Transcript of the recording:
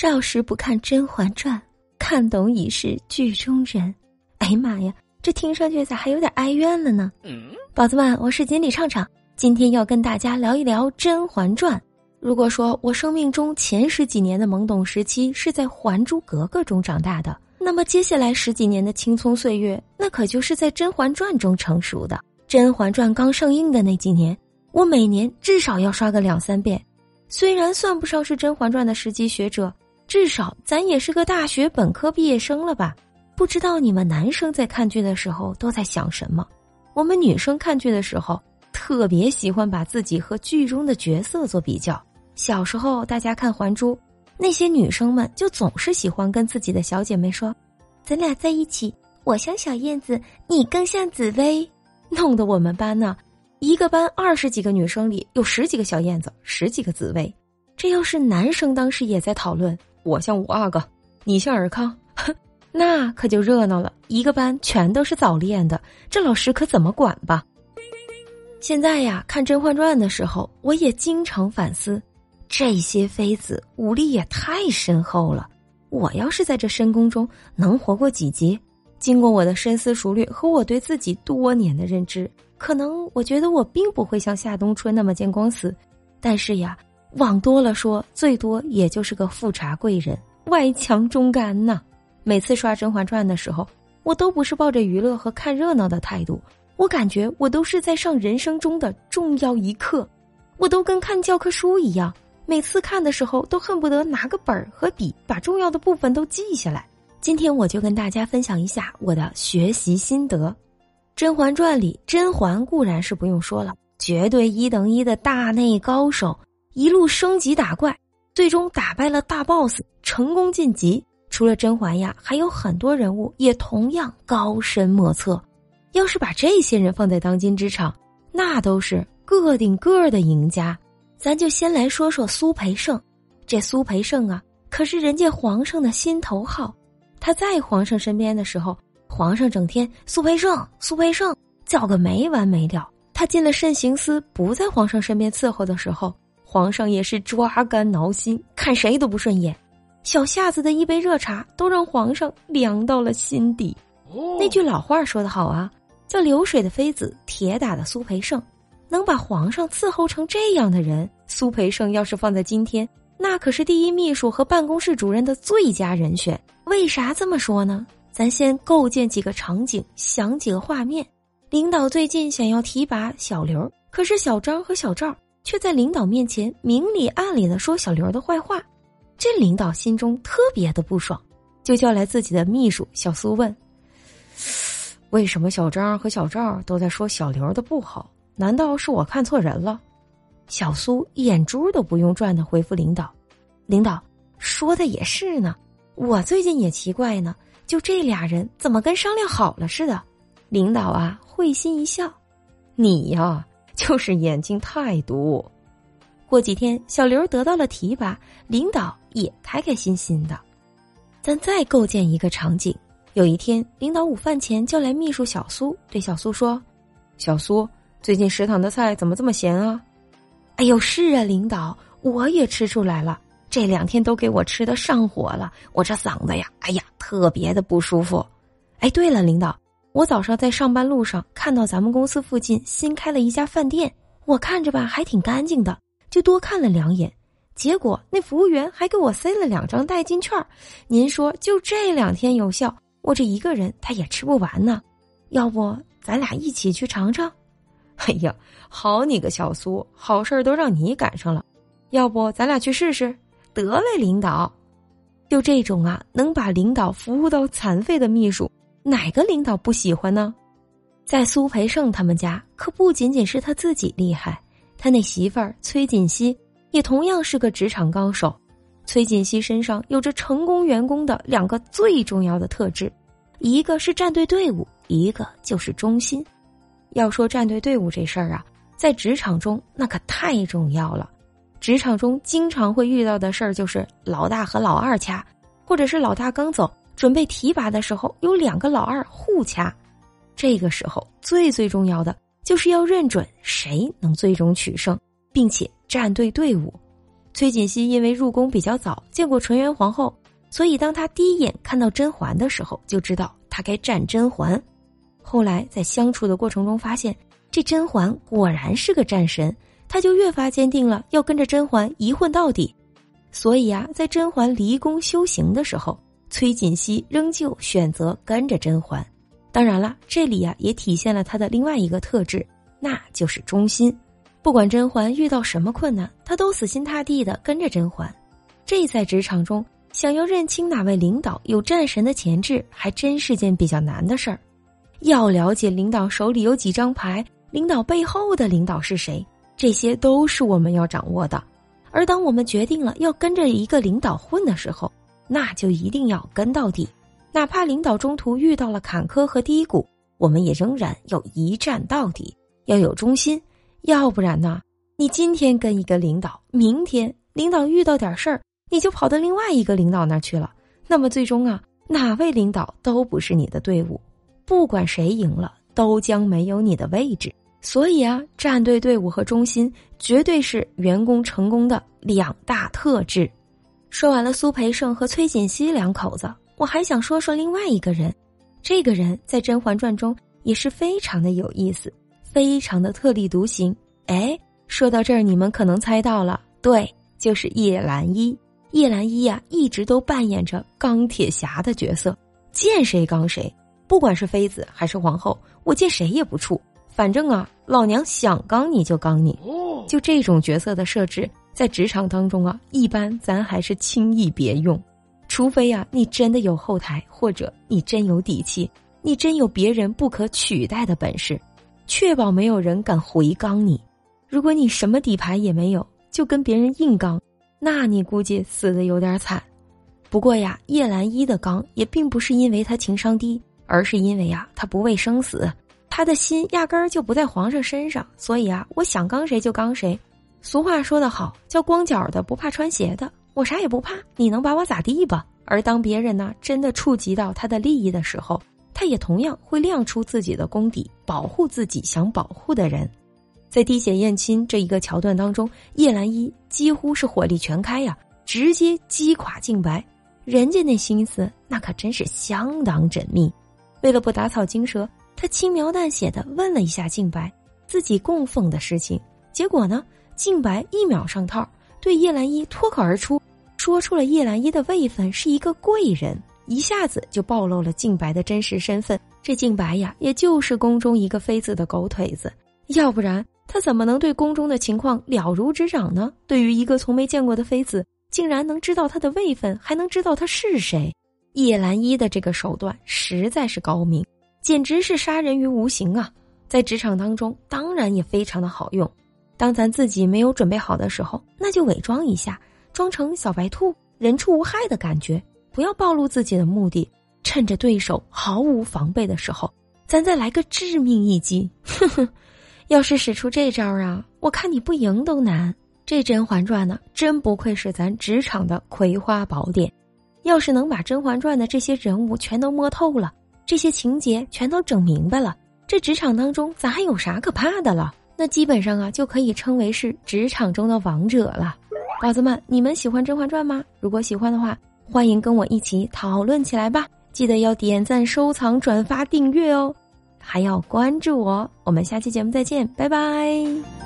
少时不看《甄嬛传》，看懂已是剧中人。哎呀妈呀，这听上去咋还有点哀怨了呢？宝子们，我是锦鲤畅畅，今天要跟大家聊一聊《甄嬛传》。如果说我生命中前十几年的懵懂时期是在《还珠格格》中长大的，那么接下来十几年的青葱岁月，那可就是在《甄嬛传》中成熟的。《甄嬛传》刚上映的那几年，我每年至少要刷个两三遍。虽然算不上是《甄嬛传》的十级学者，至少咱也是个大学本科毕业生了吧？不知道你们男生在看剧的时候都在想什么？我们女生看剧的时候，特别喜欢把自己和剧中的角色做比较。小时候大家看《还珠》，那些女生们就总是喜欢跟自己的小姐妹说：“咱俩在一起，我像小燕子，你更像紫薇。”弄得我们班呢。一个班二十几个女生里有十几个小燕子，十几个紫薇。这要是男生当时也在讨论，我像五阿哥，你像尔康，那可就热闹了。一个班全都是早恋的，这老师可怎么管吧？现在呀，看《甄嬛传》的时候，我也经常反思，这些妃子武力也太深厚了。我要是在这深宫中能活过几集，经过我的深思熟虑和我对自己多年的认知。可能我觉得我并不会像夏冬春那么见光死，但是呀，往多了说，最多也就是个富察贵人，外强中干呐。每次刷《甄嬛传》的时候，我都不是抱着娱乐和看热闹的态度，我感觉我都是在上人生中的重要一课，我都跟看教科书一样，每次看的时候都恨不得拿个本儿和笔，把重要的部分都记下来。今天我就跟大家分享一下我的学习心得。《甄嬛传》里，甄嬛固然是不用说了，绝对一等一的大内高手，一路升级打怪，最终打败了大 boss，成功晋级。除了甄嬛呀，还有很多人物也同样高深莫测。要是把这些人放在当今职场，那都是个顶个的赢家。咱就先来说说苏培盛，这苏培盛啊，可是人家皇上的心头好，他在皇上身边的时候。皇上整天苏培盛，苏培盛叫个没完没了。他进了慎刑司，不在皇上身边伺候的时候，皇上也是抓肝挠心，看谁都不顺眼。小夏子的一杯热茶都让皇上凉到了心底。那句老话说得好啊，叫流水的妃子，铁打的苏培盛，能把皇上伺候成这样的人，苏培盛要是放在今天，那可是第一秘书和办公室主任的最佳人选。为啥这么说呢？咱先构建几个场景，想几个画面。领导最近想要提拔小刘，可是小张和小赵却在领导面前明里暗里的说小刘的坏话，这领导心中特别的不爽，就叫来自己的秘书小苏问：“为什么小张和小赵都在说小刘的不好？难道是我看错人了？”小苏眼珠都不用转的回复领导：“领导说的也是呢，我最近也奇怪呢。”就这俩人怎么跟商量好了似的？领导啊，会心一笑：“你呀，就是眼睛太毒。”过几天，小刘得到了提拔，领导也开开心心的。咱再构建一个场景：有一天，领导午饭前叫来秘书小苏，对小苏说：“小苏，最近食堂的菜怎么这么咸啊？”“哎呦，是啊，领导，我也吃出来了。”这两天都给我吃的上火了，我这嗓子呀，哎呀，特别的不舒服。哎，对了，领导，我早上在上班路上看到咱们公司附近新开了一家饭店，我看着吧还挺干净的，就多看了两眼。结果那服务员还给我塞了两张代金券，您说就这两天有效，我这一个人他也吃不完呢。要不咱俩一起去尝尝？哎呀，好你个小苏，好事都让你赶上了。要不咱俩去试试？得嘞，领导，就这种啊，能把领导服务到残废的秘书，哪个领导不喜欢呢？在苏培盛他们家，可不仅仅是他自己厉害，他那媳妇儿崔锦熙也同样是个职场高手。崔锦熙身上有着成功员工的两个最重要的特质，一个是站队队伍，一个就是忠心。要说站队队伍这事儿啊，在职场中那可太重要了。职场中经常会遇到的事儿就是老大和老二掐，或者是老大刚走准备提拔的时候，有两个老二互掐。这个时候最最重要的就是要认准谁能最终取胜，并且站对队伍。崔槿汐因为入宫比较早，见过纯元皇后，所以当他第一眼看到甄嬛的时候，就知道他该战甄嬛。后来在相处的过程中，发现这甄嬛果然是个战神，他就越发坚定了要跟着甄嬛一混到底。所以啊，在甄嬛离宫修行的时候，崔槿汐仍旧选择跟着甄嬛。当然了，这里啊也体现了他的另外一个特质，那就是忠心。不管甄嬛遇到什么困难，他都死心塌地的跟着甄嬛。这在职场中，想要认清哪位领导有战神的潜质，还真是件比较难的事儿。要了解领导手里有几张牌，领导背后的领导是谁，这些都是我们要掌握的。而当我们决定了要跟着一个领导混的时候，那就一定要跟到底，哪怕领导中途遇到了坎坷和低谷，我们也仍然要一战到底，要有忠心。要不然呢？你今天跟一个领导，明天领导遇到点事儿，你就跑到另外一个领导那去了。那么最终啊，哪位领导都不是你的队伍，不管谁赢了，都将没有你的位置。所以啊，战队队伍和忠心绝对是员工成功的两大特质。说完了苏培盛和崔槿汐两口子，我还想说说另外一个人。这个人在《甄嬛传》中也是非常的有意思。非常的特立独行，哎，说到这儿，你们可能猜到了，对，就是叶澜依。叶澜依呀，一直都扮演着钢铁侠的角色，见谁刚谁，不管是妃子还是皇后，我见谁也不怵。反正啊，老娘想刚你就刚你。就这种角色的设置，在职场当中啊，一般咱还是轻易别用，除非呀，你真的有后台，或者你真有底气，你真有别人不可取代的本事。确保没有人敢回刚你，如果你什么底牌也没有，就跟别人硬刚，那你估计死的有点惨。不过呀，叶澜依的刚也并不是因为她情商低，而是因为呀，她不畏生死，她的心压根儿就不在皇上身上，所以啊，我想刚谁就刚谁。俗话说得好，叫光脚的不怕穿鞋的，我啥也不怕，你能把我咋地吧？而当别人呢真的触及到他的利益的时候。他也同样会亮出自己的功底，保护自己想保护的人。在滴血验亲这一个桥段当中，叶澜依几乎是火力全开呀，直接击垮静白。人家那心思那可真是相当缜密。为了不打草惊蛇，他轻描淡写的问了一下静白自己供奉的事情。结果呢，静白一秒上套，对叶澜依脱口而出，说出了叶澜依的位分是一个贵人。一下子就暴露了静白的真实身份。这静白呀，也就是宫中一个妃子的狗腿子，要不然他怎么能对宫中的情况了如指掌呢？对于一个从没见过的妃子，竟然能知道她的位分，还能知道她是谁？叶澜依的这个手段实在是高明，简直是杀人于无形啊！在职场当中，当然也非常的好用。当咱自己没有准备好的时候，那就伪装一下，装成小白兔，人畜无害的感觉。不要暴露自己的目的，趁着对手毫无防备的时候，咱再来个致命一击。哼哼，要是使出这招啊，我看你不赢都难。这《甄嬛传》呢，真不愧是咱职场的葵花宝典。要是能把《甄嬛传》的这些人物全都摸透了，这些情节全都整明白了，这职场当中咱还有啥可怕的了？那基本上啊，就可以称为是职场中的王者了。宝子们，你们喜欢《甄嬛传》吗？如果喜欢的话。欢迎跟我一起讨论起来吧！记得要点赞、收藏、转发、订阅哦，还要关注我。我们下期节目再见，拜拜。